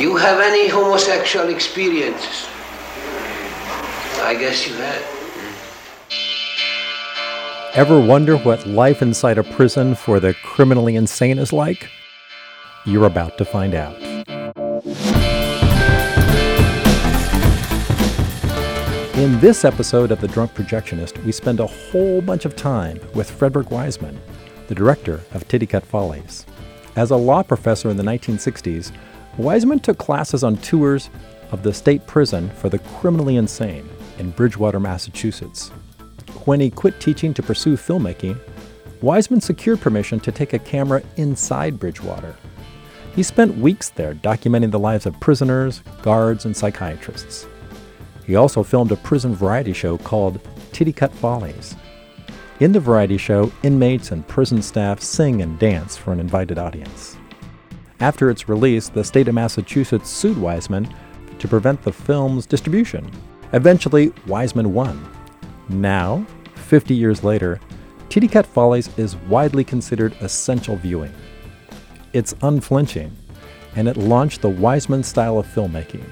You have any homosexual experiences? I guess you had. Ever wonder what life inside a prison for the criminally insane is like? You're about to find out. In this episode of The Drunk Projectionist, we spend a whole bunch of time with Frederick Wiseman, the director of Titicut Follies. As a law professor in the 1960s, Wiseman took classes on tours of the state prison for the criminally insane in Bridgewater, Massachusetts. When he quit teaching to pursue filmmaking, Wiseman secured permission to take a camera inside Bridgewater. He spent weeks there documenting the lives of prisoners, guards, and psychiatrists. He also filmed a prison variety show called Titicut Follies. In the variety show, inmates and prison staff sing and dance for an invited audience. After its release, the state of Massachusetts sued Wiseman to prevent the film's distribution. Eventually, Wiseman won. Now, 50 years later, Titicut Follies is widely considered essential viewing. It's unflinching, and it launched the Wiseman style of filmmaking.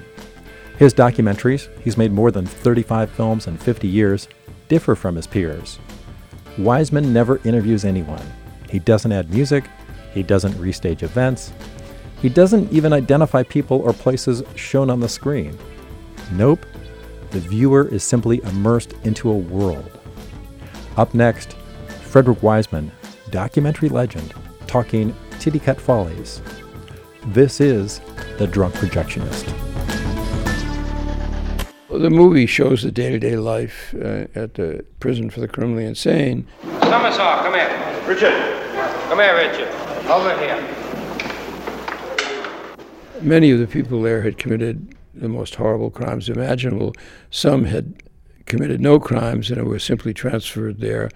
His documentaries, he's made more than 35 films in 50 years, differ from his peers. Wiseman never interviews anyone. He doesn't add music, he doesn't restage events, he doesn't even identify people or places shown on the screen. Nope, the viewer is simply immersed into a world. Up next, Frederick Wiseman, documentary legend, talking Titicut Follies. This is The Drunk Projectionist. Well, the movie shows the day-to-day life uh, at the prison for the criminally insane. Summersaw, come here. Richard. Come here, Richard. Over here. Many of the people there had committed the most horrible crimes imaginable. Some had committed no crimes and were simply transferred there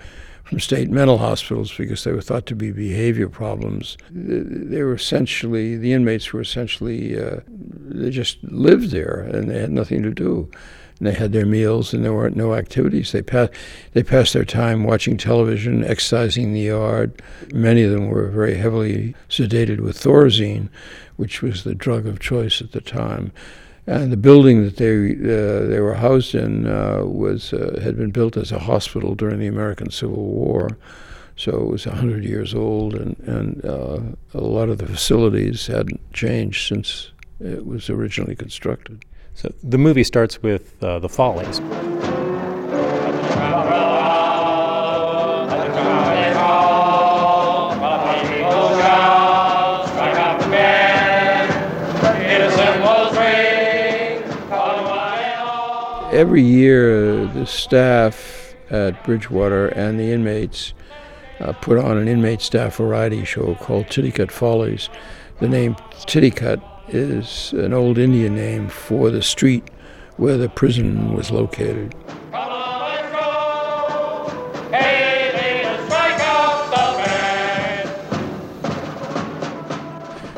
from state mental hospitals because they were thought to be behavior problems. They were essentially, the inmates were essentially, uh, they just lived there and they had nothing to do. And they had their meals and there weren't no activities. They, pa- they passed their time watching television, exercising in the yard. Many of them were very heavily sedated with Thorazine, which was the drug of choice at the time. And the building that they uh, they were housed in uh, was uh, had been built as a hospital during the American Civil War, so it was hundred years old, and and uh, a lot of the facilities hadn't changed since it was originally constructed. So the movie starts with uh, the Follies. Every year, the staff at Bridgewater and the inmates uh, put on an inmate staff variety show called Titicut Follies. The name Titicut is an old Indian name for the street where the prison was located.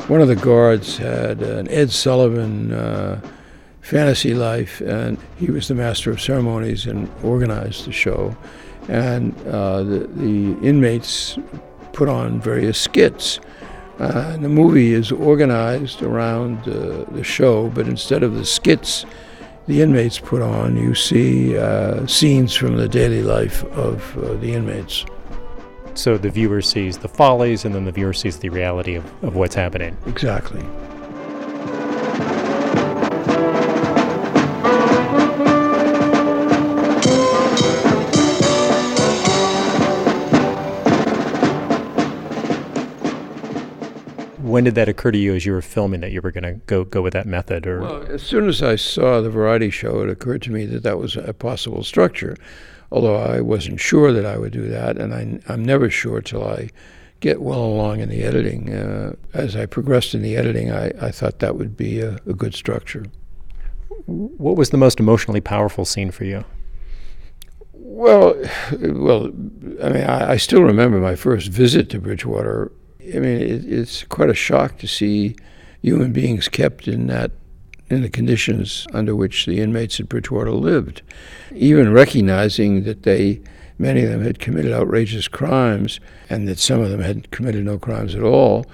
One of the guards had an Ed Sullivan uh, fantasy life, and he was the master of ceremonies and organized the show. And uh, the, the, inmates put on various skits. Uh, and the movie is organized around uh, the show, but instead of the skits the inmates put on, you see uh, scenes from the daily life of uh, the inmates. So the viewer sees the follies, and then the viewer sees the reality of, of what's happening. Exactly. Did that occur to you as you were filming that you were going to go go with that method? Or well, as soon as I saw the variety show, it occurred to me that that was a possible structure. Although I wasn't sure that I would do that, and I, am never sure till I get well along in the editing. Uh, as I progressed in the editing, I, I thought that would be a, a good structure. What was the most emotionally powerful scene for you? Well, well, I mean, I, I, still remember my first visit to Bridgewater I mean, it, it's quite a shock to see human beings kept in that in the conditions under which the inmates at Bridgewater lived. Even recognizing that they, many of them had committed outrageous crimes and that some of them had committed no crimes at all,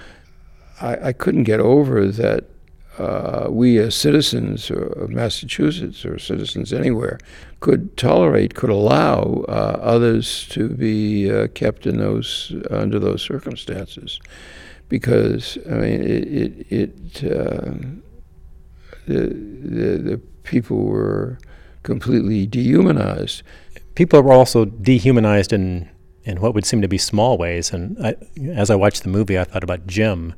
I, I couldn't get over that uh, we as citizens of Massachusetts or citizens anywhere could tolerate, could allow uh, others to be uh, kept in those under those circumstances, because I mean it it, it uh, the, the the people were completely dehumanized. People were also dehumanized in in what would seem to be small ways. And I, as I watched the movie, I thought about Jim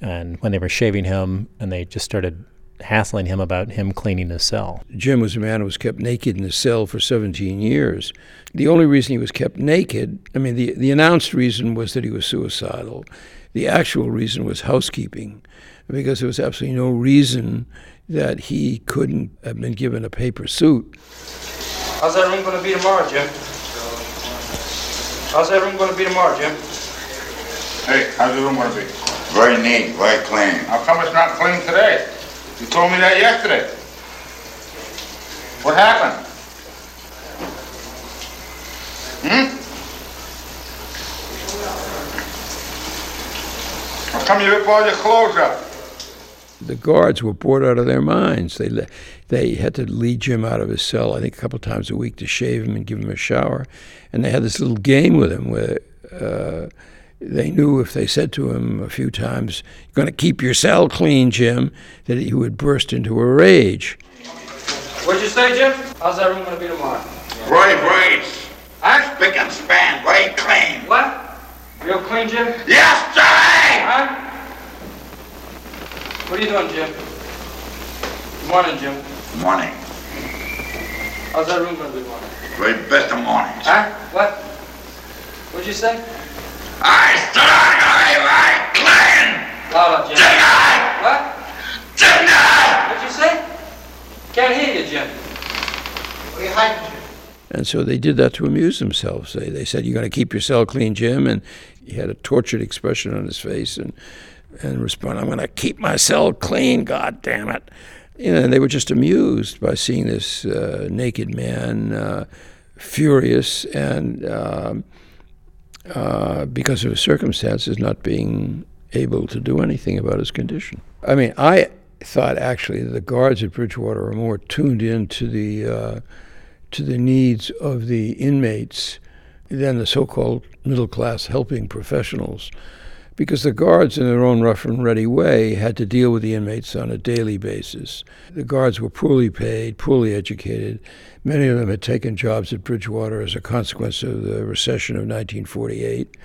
and when they were shaving him and they just started hassling him about him cleaning his cell. Jim was a man who was kept naked in his cell for 17 years. The only reason he was kept naked, I mean, the, the announced reason was that he was suicidal. The actual reason was housekeeping, because there was absolutely no reason that he couldn't have been given a paper suit. How's that room going to be tomorrow, Jim? How's that room going to be tomorrow, Jim? Hey, how's the room going to be? Very neat, very clean. How come it's not clean today? You told me that yesterday. What happened? Hmm? How come you rip all your clothes up? The guards were bored out of their minds. They they had to lead Jim out of his cell, I think, a couple times a week to shave him and give him a shower. And they had this little game with him where uh, they knew if they said to him a few times, You're going to keep your cell clean, Jim, that he would burst into a rage. What'd you say, Jim? How's that room going to be tomorrow? Very, very Huh? spick and span, very clean. What? Real clean, Jim? Yes, sir! Huh? What are you doing, Jim? Good morning, Jim. Good Morning. How's that room going to be tomorrow? Very best of mornings. Huh? What? What'd you say? I said I very clean! Louder, Jim. Tonight! What? Tonight! What'd you say? Can't hear you, Jim. What are you hiding, Jim? And so they did that to amuse themselves. They, they said, You're going to keep your cell clean, Jim. And he had a tortured expression on his face and, and responded, I'm going to keep my cell clean, God damn it. You know, and they were just amused by seeing this uh, naked man uh, furious and um, uh, because of his circumstances not being able to do anything about his condition. I mean, I thought actually the guards at Bridgewater are more tuned in to the uh, to the needs of the inmates than the so-called middle class helping professionals because the guards, in their own rough and ready way, had to deal with the inmates on a daily basis. The guards were poorly paid, poorly educated. Many of them had taken jobs at Bridgewater as a consequence of the recession of 1948.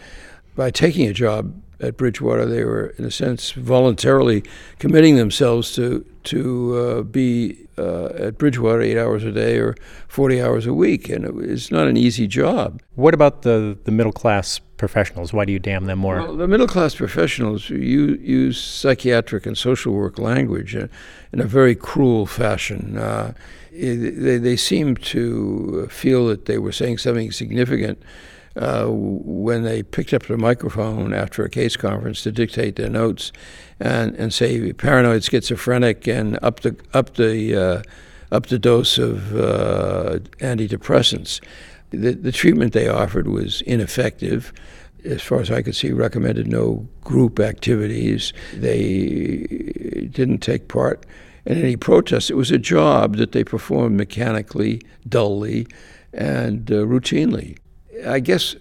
By taking a job at Bridgewater, they were, in a sense, voluntarily committing themselves to to uh, be uh, at Bridgewater eight hours a day or 40 hours a week, and it, it's not an easy job. What about the, the middle class professionals? Why do you damn them more? Well, the middle class professionals use, use psychiatric and social work language in, in a very cruel fashion. Uh, they, they seem to feel that they were saying something significant uh, when they picked up the microphone after a case conference to dictate their notes and, and say paranoid schizophrenic and up the up the uh, up the dose of uh, antidepressants. The, the treatment they offered was ineffective. As far as I could see, recommended no group activities. They didn't take part in any protests. It was a job that they performed mechanically, dully, and uh, routinely. I guess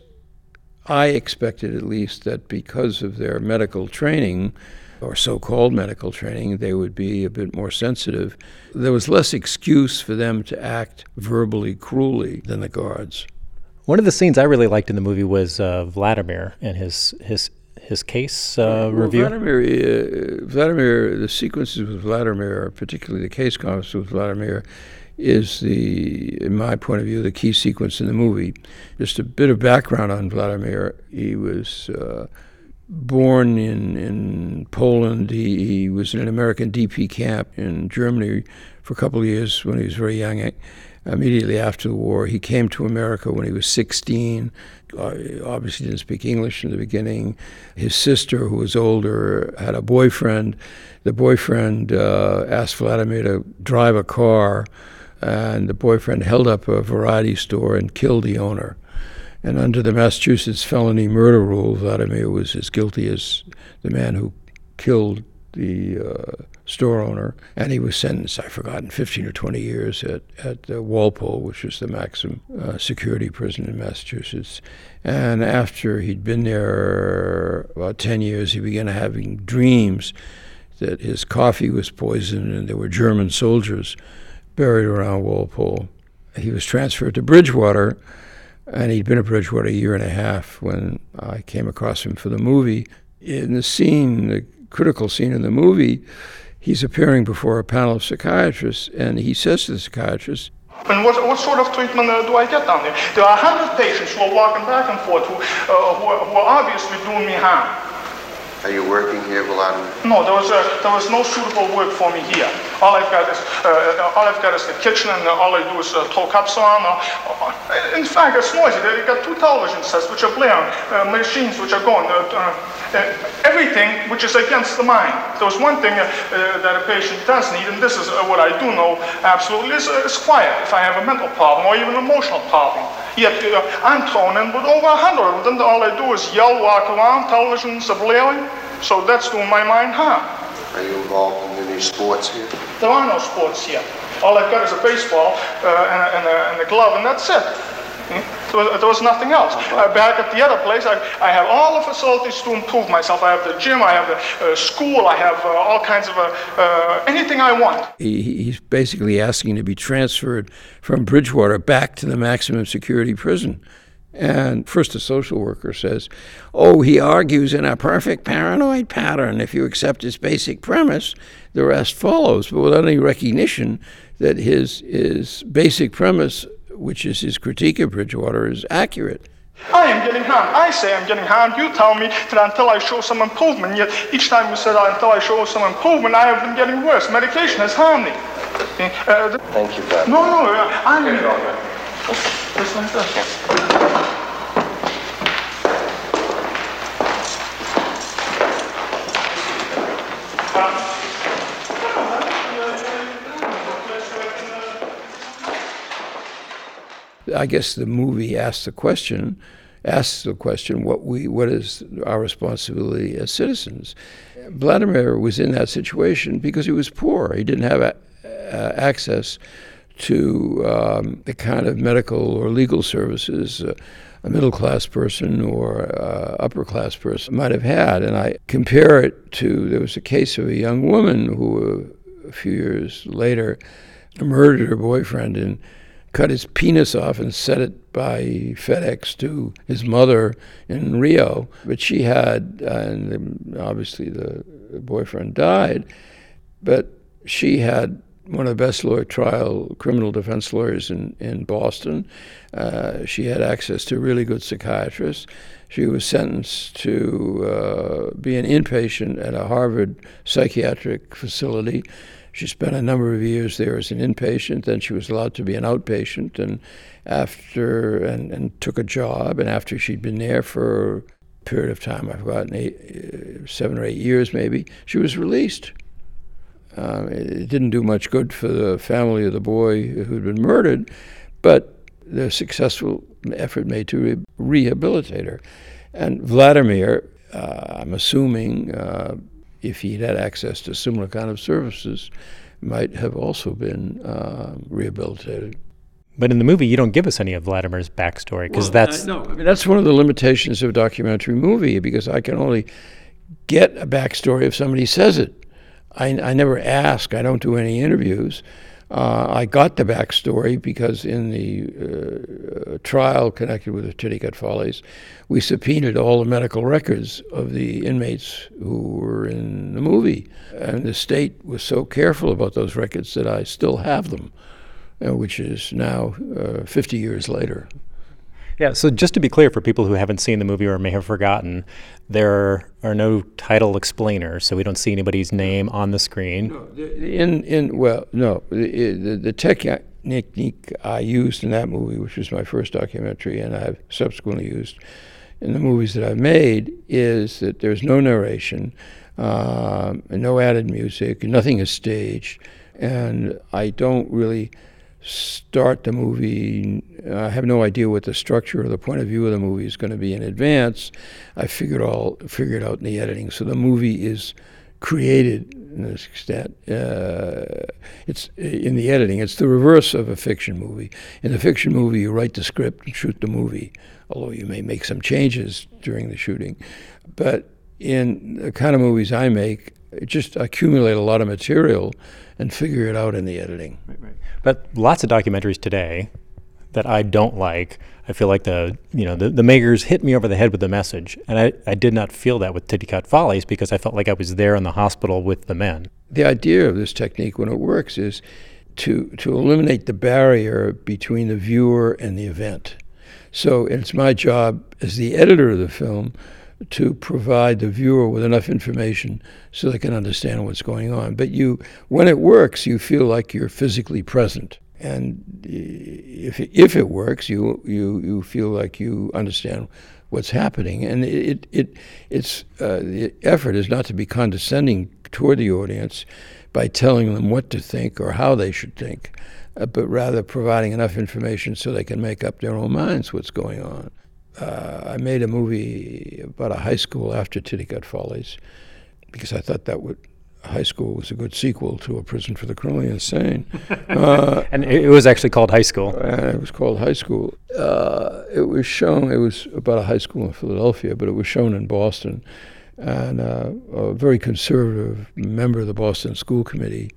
I expected at least that because of their medical training, or so called medical training, they would be a bit more sensitive. There was less excuse for them to act verbally cruelly than the guards. One of the scenes I really liked in the movie was uh, Vladimir and his his his case uh, well, review. Vladimir, uh, Vladimir, the sequences with Vladimir, particularly the case conference with Vladimir, is the, in my point of view, the key sequence in the movie. Just a bit of background on Vladimir. He was uh, born in in Poland. He, he, was in an American DP camp in Germany for a couple of years when he was very young. Immediately after the war, he came to America when he was 16. Uh, obviously, didn't speak English in the beginning. His sister, who was older, had a boyfriend. The boyfriend uh, asked Vladimir to drive a car and the boyfriend held up a variety store and killed the owner. And under the Massachusetts felony murder rule, Vladimir was as guilty as the man who killed the uh, store owner, and he was sentenced, I've forgotten, 15 or 20 years at, at uh, Walpole, which was the maximum uh, security prison in Massachusetts. And after he'd been there about 10 years, he began having dreams that his coffee was poisoned and there were German soldiers buried around Walpole. He was transferred to Bridgewater, and he'd been at Bridgewater a year and a half when I came across him for the movie. In the scene, the critical scene in the movie, he's appearing before a panel of psychiatrists, and he says to the psychiatrist, and what, what sort of treatment uh, do I get down there? There are 100 patients who are walking back and forth who, uh, who, are, who are obviously doing me harm. Are you working here, Vladimir? No, there was, uh, there was no suitable work for me here. All I've got is, uh, all I've got is the kitchen, and all I do is uh, throw cups on. Uh, in fact, it's noisy. They got two television sets which are blaring, uh, machines which are going, uh, everything which is against the mind. There's one thing that a patient does need, and this is what I do know absolutely, is, is quiet. If I have a mental problem or even an emotional problem. Yet I'm thrown in with over a hundred of them. All I do is yell, walk around, televisions are blaring. So that's doing my mind harm. Are you involved in any sports here? There are no sports here. All I've got is a baseball uh, and, a, and, a, and, a, glove, and that's it. There, was, there was, nothing else. Uh, back at the other place, I, I have all the facilities to improve myself. I have the gym, I have the uh, school, I have uh, all kinds of uh, uh, anything I want. He, he's basically asking to be transferred from Bridgewater back to the maximum security prison. And first, a social worker says, Oh, he argues in a perfect paranoid pattern. If you accept his basic premise, the rest follows. But without any recognition that his, his basic premise, which is his critique of Bridgewater, is accurate. I am getting harmed. I say I'm getting harmed. You tell me that until I show some improvement. Yet each time you said until I show some improvement, I have been getting worse. Medication has harmed me. Uh, Thank you, Bob. No, no, I'm. Just like that. I guess the movie asks the question, asks the question, what we, what is our responsibility as citizens? Vladimir was in that situation because he was poor. He didn't have a, uh, access to um, the kind of medical or legal services uh, a middle class person or uh, upper class person might have had. And I compare it to there was a case of a young woman who, uh, a few years later, murdered her boyfriend and cut his penis off and sent it by FedEx to his mother in Rio. But she had, and obviously the boyfriend died, but she had one of the best lawyer trial criminal defense lawyers in, in Boston. Uh, she had access to really good psychiatrists. She was sentenced to uh, be an inpatient at a Harvard psychiatric facility. She spent a number of years there as an inpatient. Then she was allowed to be an outpatient, and after and, and took a job. And after she'd been there for a period of time, I've forgotten eight, uh, seven or eight years maybe, she was released. Um, it didn't do much good for the family of the boy who'd been murdered, but the successful effort made to re- rehabilitate her. And Vladimir, uh, I'm assuming, uh, if he'd had access to similar kind of services, might have also been uh, rehabilitated. But in the movie, you don't give us any of Vladimir's backstory because well, that's no. I mean, that's one of the limitations of a documentary movie because I can only get a backstory if somebody says it. I, I never ask. I don't do any interviews. Uh, I got the backstory because in the uh, trial connected with the Titicut Follies, we subpoenaed all the medical records of the inmates who were in the movie. And the state was so careful about those records that I still have them, uh, which is now uh, 50 years later. Yeah, so just to be clear for people who haven't seen the movie or may have forgotten, there are no title explainers, so we don't see anybody's name on the screen. No, in in well, no, the, the, technique I used in that movie, which was my first documentary, and I've subsequently used in the movies that I've made, is that there's no narration, um, no added music, nothing is staged, and I don't really start the movie. I have no idea what the structure or the point of view of the movie is going to be in advance. I figured all figured out in the editing. So the movie is created in this extent. Uh, it's in the editing. It's the reverse of a fiction movie. In a fiction movie, you write the script and shoot the movie, although you may make some changes during the shooting. But in the kind of movies I make, it just accumulate a lot of material and figure it out in the editing. Right, right. But lots of documentaries today that I don't like. I feel like the you know the, the makers hit me over the head with the message, and I, I did not feel that with Titicut Follies because I felt like I was there in the hospital with the men. The idea of this technique, when it works, is to to eliminate the barrier between the viewer and the event. So it's my job as the editor of the film to provide the viewer with enough information so they can understand what's going on. But you, when it works, you feel like you're physically present and if if it works, you you you feel like you understand what's happening, and it it it's uh, the effort is not to be condescending toward the audience by telling them what to think or how they should think, uh, but rather providing enough information so they can make up their own minds what's going on. Uh, I made a movie about a high school after Titicut Follies because I thought that would high school was a good sequel to A Prison for the Criminally Insane. Uh, and it was actually called High School. It was called High School. Uh, it was shown, it was about a high school in Philadelphia, but it was shown in Boston. And uh, a very conservative member of the Boston School Committee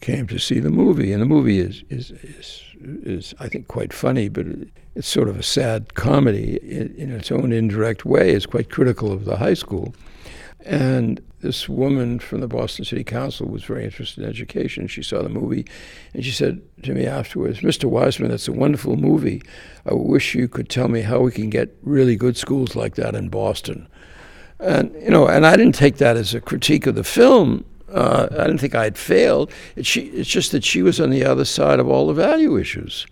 came to see the movie. And the movie is, is, is, is I think, quite funny, but it's sort of a sad comedy in, in its own indirect way. It's quite critical of the high school. And this woman from the Boston City Council was very interested in education. She saw the movie, and she said to me afterwards, "Mr. Wiseman, that's a wonderful movie. I wish you could tell me how we can get really good schools like that in Boston." And you know, and I didn't take that as a critique of the film. Uh, I didn't think I had failed. It, she, it's just that she was on the other side of all the value issues.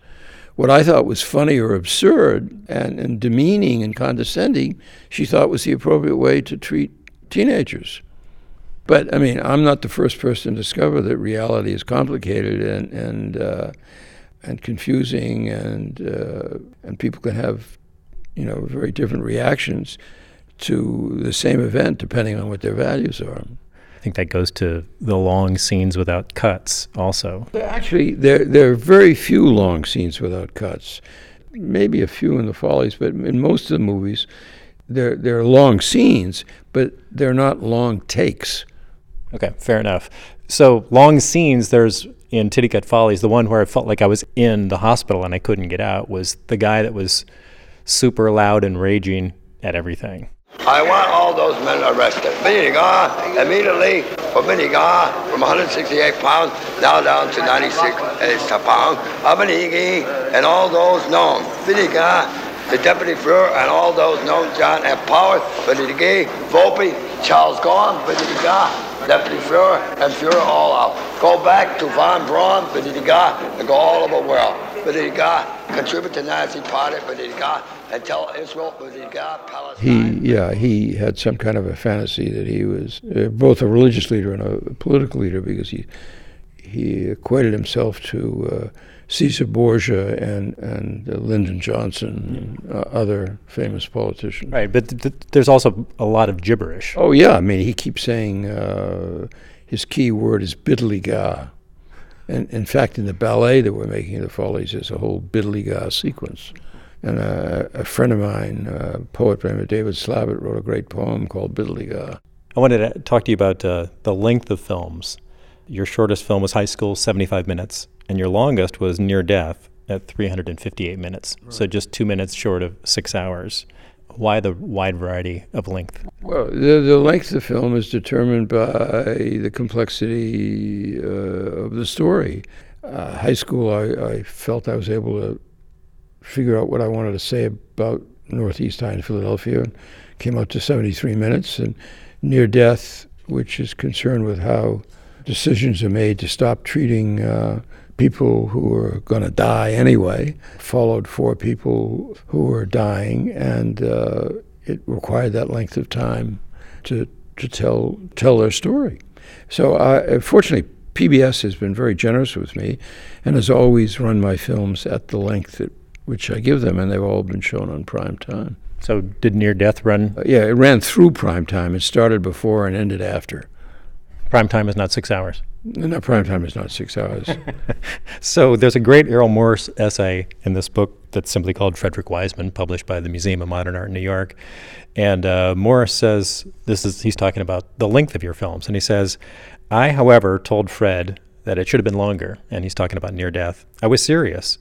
What I thought was funny or absurd and, and demeaning and condescending, she thought was the appropriate way to treat teenagers. But I mean, I'm not the first person to discover that reality is complicated and and uh, and confusing, and uh, and people can have, you know, very different reactions to the same event depending on what their values are. I think that goes to the long scenes without cuts, also. Actually, there there are very few long scenes without cuts. Maybe a few in the Follies, but in most of the movies, they're they're long scenes, but they're not long takes. Okay, fair enough. So long scenes, there's in Titicut Follies, the one where I felt like I was in the hospital and I couldn't get out was the guy that was super loud and raging at everything. I want all those men arrested. Minigar, uh, immediately for Minigar, uh, from 168 pounds now down to 96 a pound. Abanigi and all those known. Minigar, uh, the deputy Fuhrer and all those known John F. Powers, Benedict Volpe, Charles Gorn, Benedict Deputy Fuhrer and Fuhrer all out. Go back to von Braun, Benedict and go all over the world. Benedict contribute to Nazi party, Benedict and tell Israel, Benedict He, got Palestine. yeah, he had some kind of a fantasy that he was uh, both a religious leader and a political leader because he he equated himself to uh, Caesar Borgia and and uh, Lyndon Johnson and uh, other famous politicians. Right, but th- th- there's also a lot of gibberish. Oh yeah, I mean he keeps saying uh, his key word is biddly-ga. And in fact, in the ballet that we're making, the Follies, there's a whole biddly-ga sequence. And uh, a friend of mine, a poet named David Slavitt, wrote a great poem called Biddly-ga. I wanted to talk to you about uh, the length of films. Your shortest film was High School, 75 minutes and your longest was near death at 358 minutes. Right. So just two minutes short of six hours. Why the wide variety of length? Well, the, the length of the film is determined by the complexity uh, of the story. Uh, high school, I, I felt I was able to figure out what I wanted to say about Northeast High in Philadelphia and came out to 73 minutes. And Near Death, which is concerned with how decisions are made to stop treating uh, people who were going to die anyway, followed four people who were dying, and uh, it required that length of time to to tell tell their story. So, uh, fortunately, PBS has been very generous with me, and has always run my films at the length at which I give them, and they've all been shown on prime time. So, did Near Death run? Uh, yeah, it ran through prime time. It started before and ended after. Prime time is not six hours. No, prime time is not six hours. so there's a great Errol Morris essay in this book that's simply called Frederick Wiseman, published by the Museum of Modern Art in New York. And uh, Morris says this is he's talking about the length of your films, and he says, "I, however, told Fred that it should have been longer." And he's talking about Near Death. I was serious.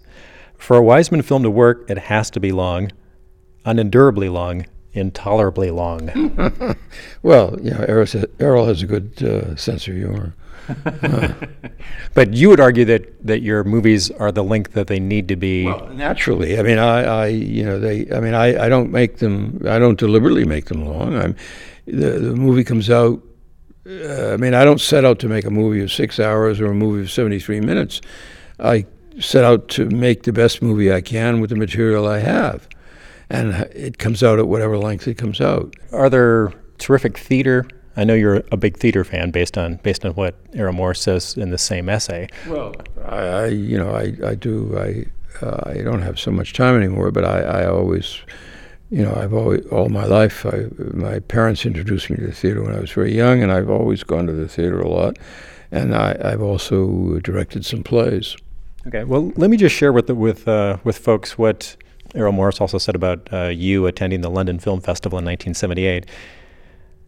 For a Wiseman film to work, it has to be long, unendurably long, intolerably long. well, yeah, Errol, Errol has a good uh, sense of humor. but you would argue that, that your movies are the length that they need to be. Well, naturally, I mean, I, I, you know, they. I mean, I, I don't make them. I don't deliberately make them long. I'm, the the movie comes out. Uh, I mean, I don't set out to make a movie of six hours or a movie of seventy three minutes. I set out to make the best movie I can with the material I have, and it comes out at whatever length it comes out. Are there terrific theater I know you're a big theater fan based on based on what Errol Morris says in the same essay. Well, I, I you know I, I do I uh, I don't have so much time anymore, but I, I always you know I've always all my life I, my parents introduced me to the theater when I was very young, and I've always gone to the theater a lot, and I, I've also directed some plays. Okay, well let me just share with the, with uh, with folks what Errol Morris also said about uh, you attending the London Film Festival in 1978.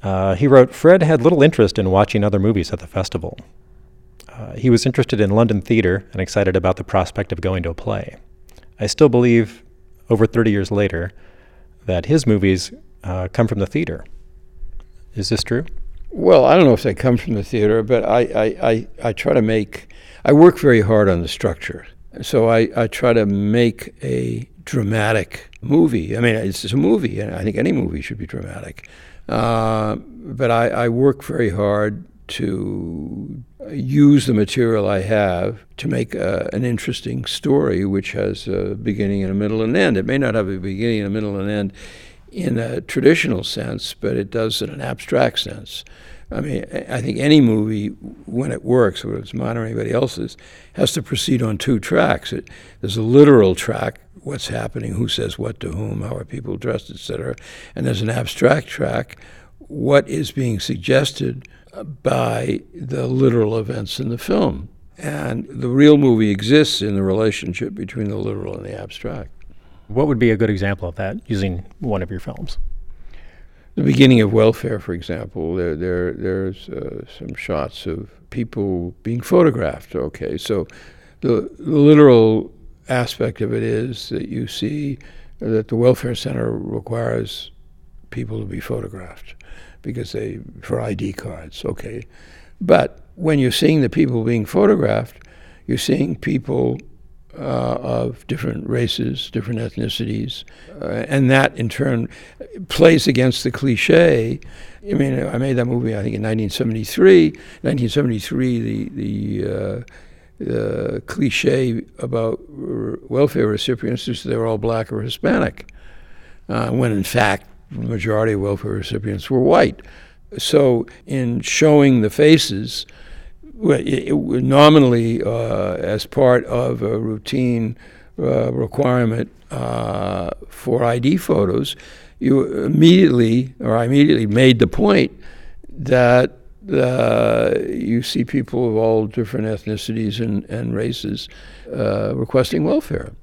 Uh, he wrote Fred had little interest in watching other movies at the festival. Uh, he was interested in London theater and excited about the prospect of going to a play. I still believe, over 30 years later, that his movies uh, come from the theater. Is this true? Well, I don't know if they come from the theater, but I, I, I, I try to make, I work very hard on the structure. So I, I try to make a dramatic movie. I mean, it's, a movie, and I think any movie should be dramatic. Uh, but I, I, work very hard to use the material I have to make a, an interesting story, which has a beginning and a middle and an end. It may not have a beginning and a middle and an end in a traditional sense, but it does in an abstract sense. I mean, I think any movie, when it works, whether it's mine or anybody else's, has to proceed on two tracks. It, there's a literal track, what's happening, who says what to whom, how are people dressed, etc. And there's an abstract track, what is being suggested by the literal events in the film. And the real movie exists in the relationship between the literal and the abstract. What would be a good example of that using one of your films? the beginning of welfare, for example, there, there there's uh, some shots of people being photographed. Okay, so the, the, literal aspect of it is that you see that the welfare center requires people to be photographed because they for ID cards. Okay, but when you're seeing the people being photographed, you're seeing people uh, of different races, different ethnicities, uh, and that in turn plays against the cliche. I mean, I made that movie I think in 1973. 1973, the the uh, the cliche about welfare recipients is they were all black or Hispanic, uh, when in fact the majority of welfare recipients were white. So, in showing the faces, it, it, nominally uh, as part of a routine uh, requirement uh, for ID photos, you immediately, or I immediately made the point that uh, you see people of all different ethnicities and, and races uh, requesting welfare.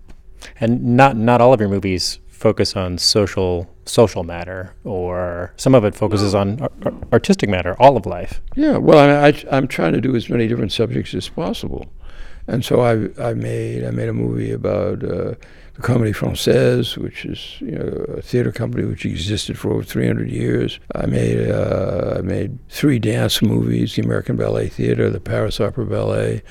And not not all of your movies focus on social social matter, or some of it focuses on ar- artistic matter, all of life. Yeah, well, I, I, I'm trying to do as many different subjects as possible, and so I I made I made a movie about. Uh, the Comédie Française, which is you know, a theater company which existed for over 300 years. I made uh, I made three dance movies: the American Ballet Theater, the Paris Opera Ballet,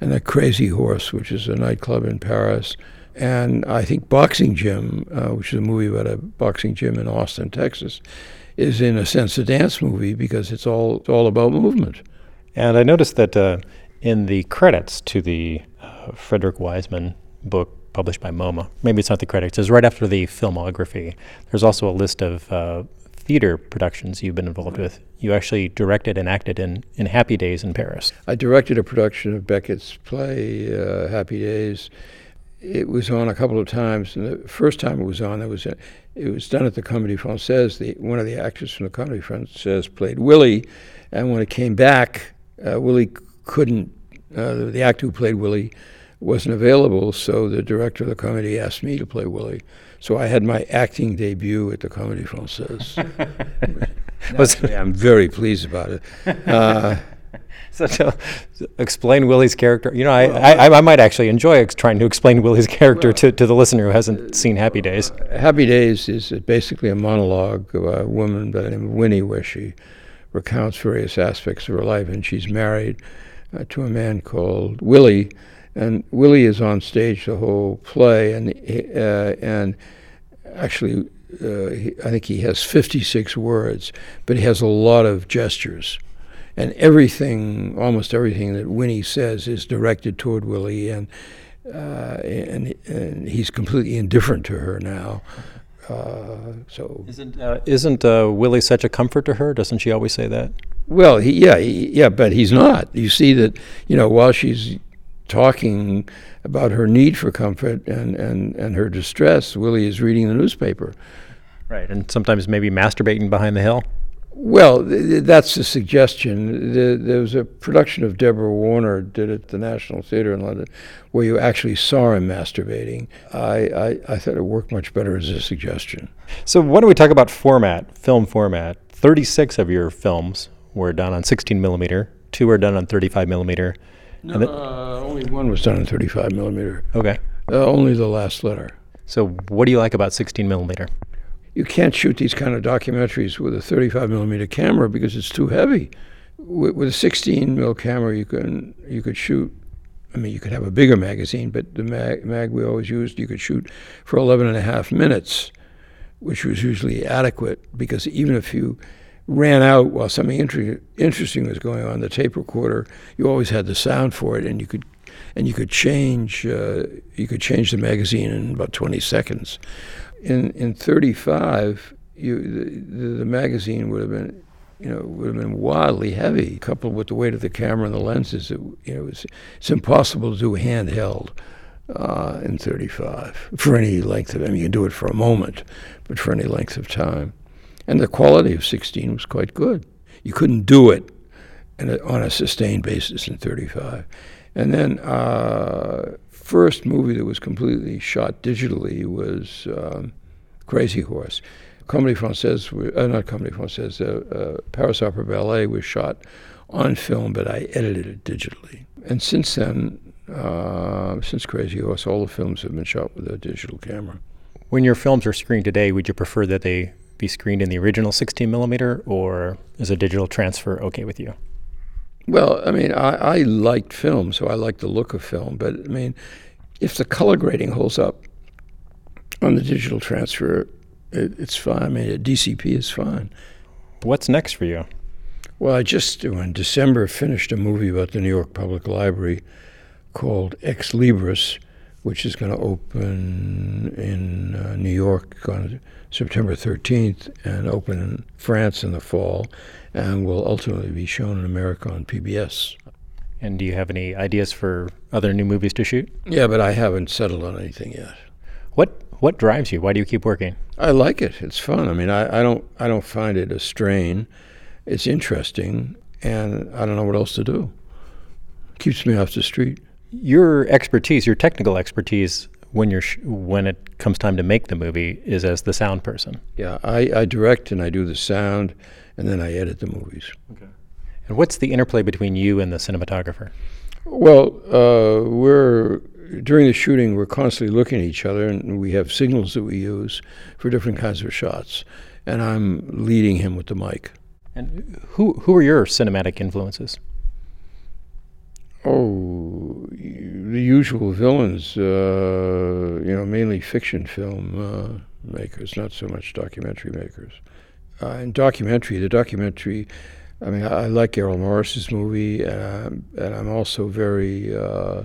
and the Crazy Horse, which is a nightclub in Paris. And I think Boxing Gym, uh, which is a movie about a boxing gym in Austin, Texas, is in a sense a dance movie because it's all it's all about movement. And I noticed that uh, in the credits to the uh, Frederick Wiseman book published by MoMA, maybe it's not the credits, it's right after the filmography. There's also a list of uh, theater productions you've been involved with. You actually directed and acted in, in Happy Days in Paris. I directed a production of Beckett's play, uh, Happy Days it was on a couple of times. And the first time it was on, it was a, it was done at the Comédie Française. The, one of the actors from the Comédie Française played Willie, and when it came back, uh, Willie couldn't. Uh, the actor who played Willie wasn't available, so the director of the comedy asked me to play Willie. So I had my acting debut at the Comédie Française. I'm very pleased about it. Uh, so to explain Willie's character, you know, I, I, I, might actually enjoy ex- trying to explain Willie's character well, to, to the listener who hasn't seen Happy Days. Uh, Happy Days is basically a monologue of a woman by the name of Winnie where she recounts various aspects of her life, and she's married uh, to a man called Willie, and Willie is on stage the whole play, and uh, and actually, uh, he, I think he has 56 words, but he has a lot of gestures, and everything, almost everything that Winnie says is directed toward Willie, and uh, and, and he's completely indifferent to her now. Uh, so isn't uh, isn't uh, Willie such a comfort to her? Doesn't she always say that? Well, he, yeah, he, yeah, but he's not. You see that, you know, while she's talking about her need for comfort and, and, and her distress, Willie is reading the newspaper. Right, and sometimes maybe masturbating behind the hill. Well, th- that's the suggestion. The, there was a production of Deborah Warner did at the National Theatre in London, where you actually saw him masturbating. I, I, I thought it worked much better as a suggestion. So, why don't we talk about format, film format? Thirty-six of your films were done on 16 millimeter. Two were done on 35 millimeter. No, uh, only one was done in 35 millimeter. Okay. Uh, only the last letter. So, what do you like about 16 millimeter? You can't shoot these kind of documentaries with a 35 millimeter camera because it's too heavy. With, with a 16 mil camera, you can you could shoot. I mean, you could have a bigger magazine, but the mag, mag we always used, you could shoot for 11 and a half minutes, which was usually adequate because even if you ran out while something inter- interesting was going on. The tape recorder, you always had the sound for it, and you could and you could change uh, you could change the magazine in about 20 seconds. In in 35, you the, the magazine would have been you know would have been wildly heavy, coupled with the weight of the camera and the lenses. It, you know, it's it's impossible to do handheld. Uh, in 35 for any length of I mean you can do it for a moment, but for any length of time. And the quality of 16 was quite good. You couldn't do it a, on a sustained basis in 35. And then uh, first movie that was completely shot digitally was um, Crazy Horse. Comédie Française, uh, not Comédie Française, uh, uh, Paris Opera Ballet was shot on film, but I edited it digitally. And since then, uh, since Crazy Horse, all the films have been shot with a digital camera. When your films are screened today, would you prefer that they be screened in the original 16 millimeter, or is a digital transfer okay with you? Well, I mean, I, I liked film, so I like the look of film. But I mean, if the color grading holds up on the digital transfer, it, it's fine. I mean, a DCP is fine. What's next for you? Well, I just in December finished a movie about the New York Public Library called Ex Libris, which is going to open in uh, New York on September 13th and open in France in the fall, and will ultimately be shown in America on PBS. And do you have any ideas for other new movies to shoot? Yeah, but I haven't settled on anything yet. What what drives you? Why do you keep working? I like it. It's fun. I mean, I, I don't I don't find it a strain. It's interesting, and I don't know what else to do. Keeps me off the street. Your expertise, your technical expertise, when you're sh- when it comes time to make the movie is as the sound person. Yeah, I, I direct and I do the sound, and then I edit the movies. Okay. And what's the interplay between you and the cinematographer? Well, uh, we're during the shooting we're constantly looking at each other, and we have signals that we use for different kinds of shots. And I'm leading him with the mic. And who who are your cinematic influences? Oh, the usual villains, uh, you know, mainly fiction film uh, makers, not so much documentary makers. Uh, in documentary, the documentary, I mean, I, I like Errol Morris's movie, and I'm, and I'm also very, uh,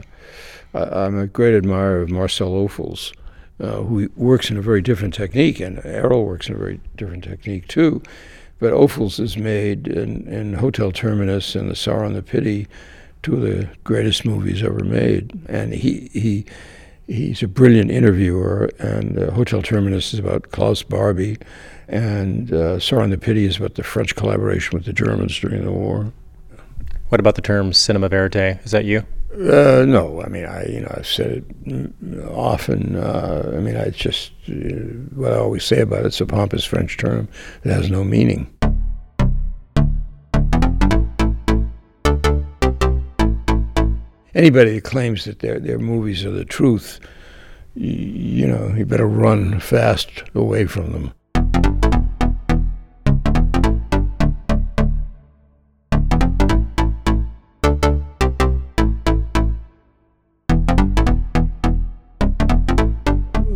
I, am a great admirer of Marcel Ophuls, uh, who works in a very different technique, and Errol works in a very different technique too. But Ophuls has made in, in Hotel Terminus and The Sorrow and the Pity two of the greatest movies ever made. And he he he's a brilliant interviewer, and uh, Hotel Terminus is about Klaus Barbie, and uh, Serendipity is about the French collaboration with the Germans during the war. What about the term cinema verite? Is that you? Uh, no, I mean, I you know I've said it often. Uh, I mean, I just uh, what I always say about it, it's a pompous French term that has no meaning. Anybody that claims that their their movies are the truth, you, you know, you better run fast away from them.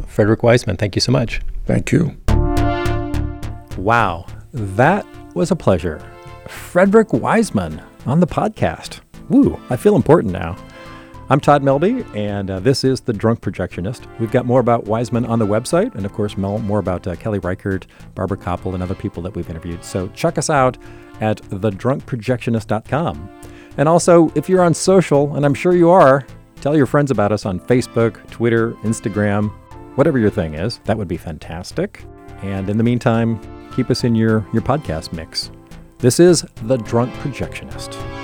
Frederick Wiseman, thank you so much. Thank you. Wow, that was a pleasure. Frederick Wiseman on the podcast. Woo, I feel important now. I'm Todd Melby, and uh, this is The Drunk Projectionist. We've got more about Wiseman on the website, and of course, more about uh, Kelly Reichardt, Barbara Kopple, and other people that we've interviewed. So check us out at thedrunkprojectionist.com. And also, if you're on social, and I'm sure you are, tell your friends about us on Facebook, Twitter, Instagram, whatever your thing is. That would be fantastic. And in the meantime, keep us in your, your podcast mix. This is The Drunk Projectionist.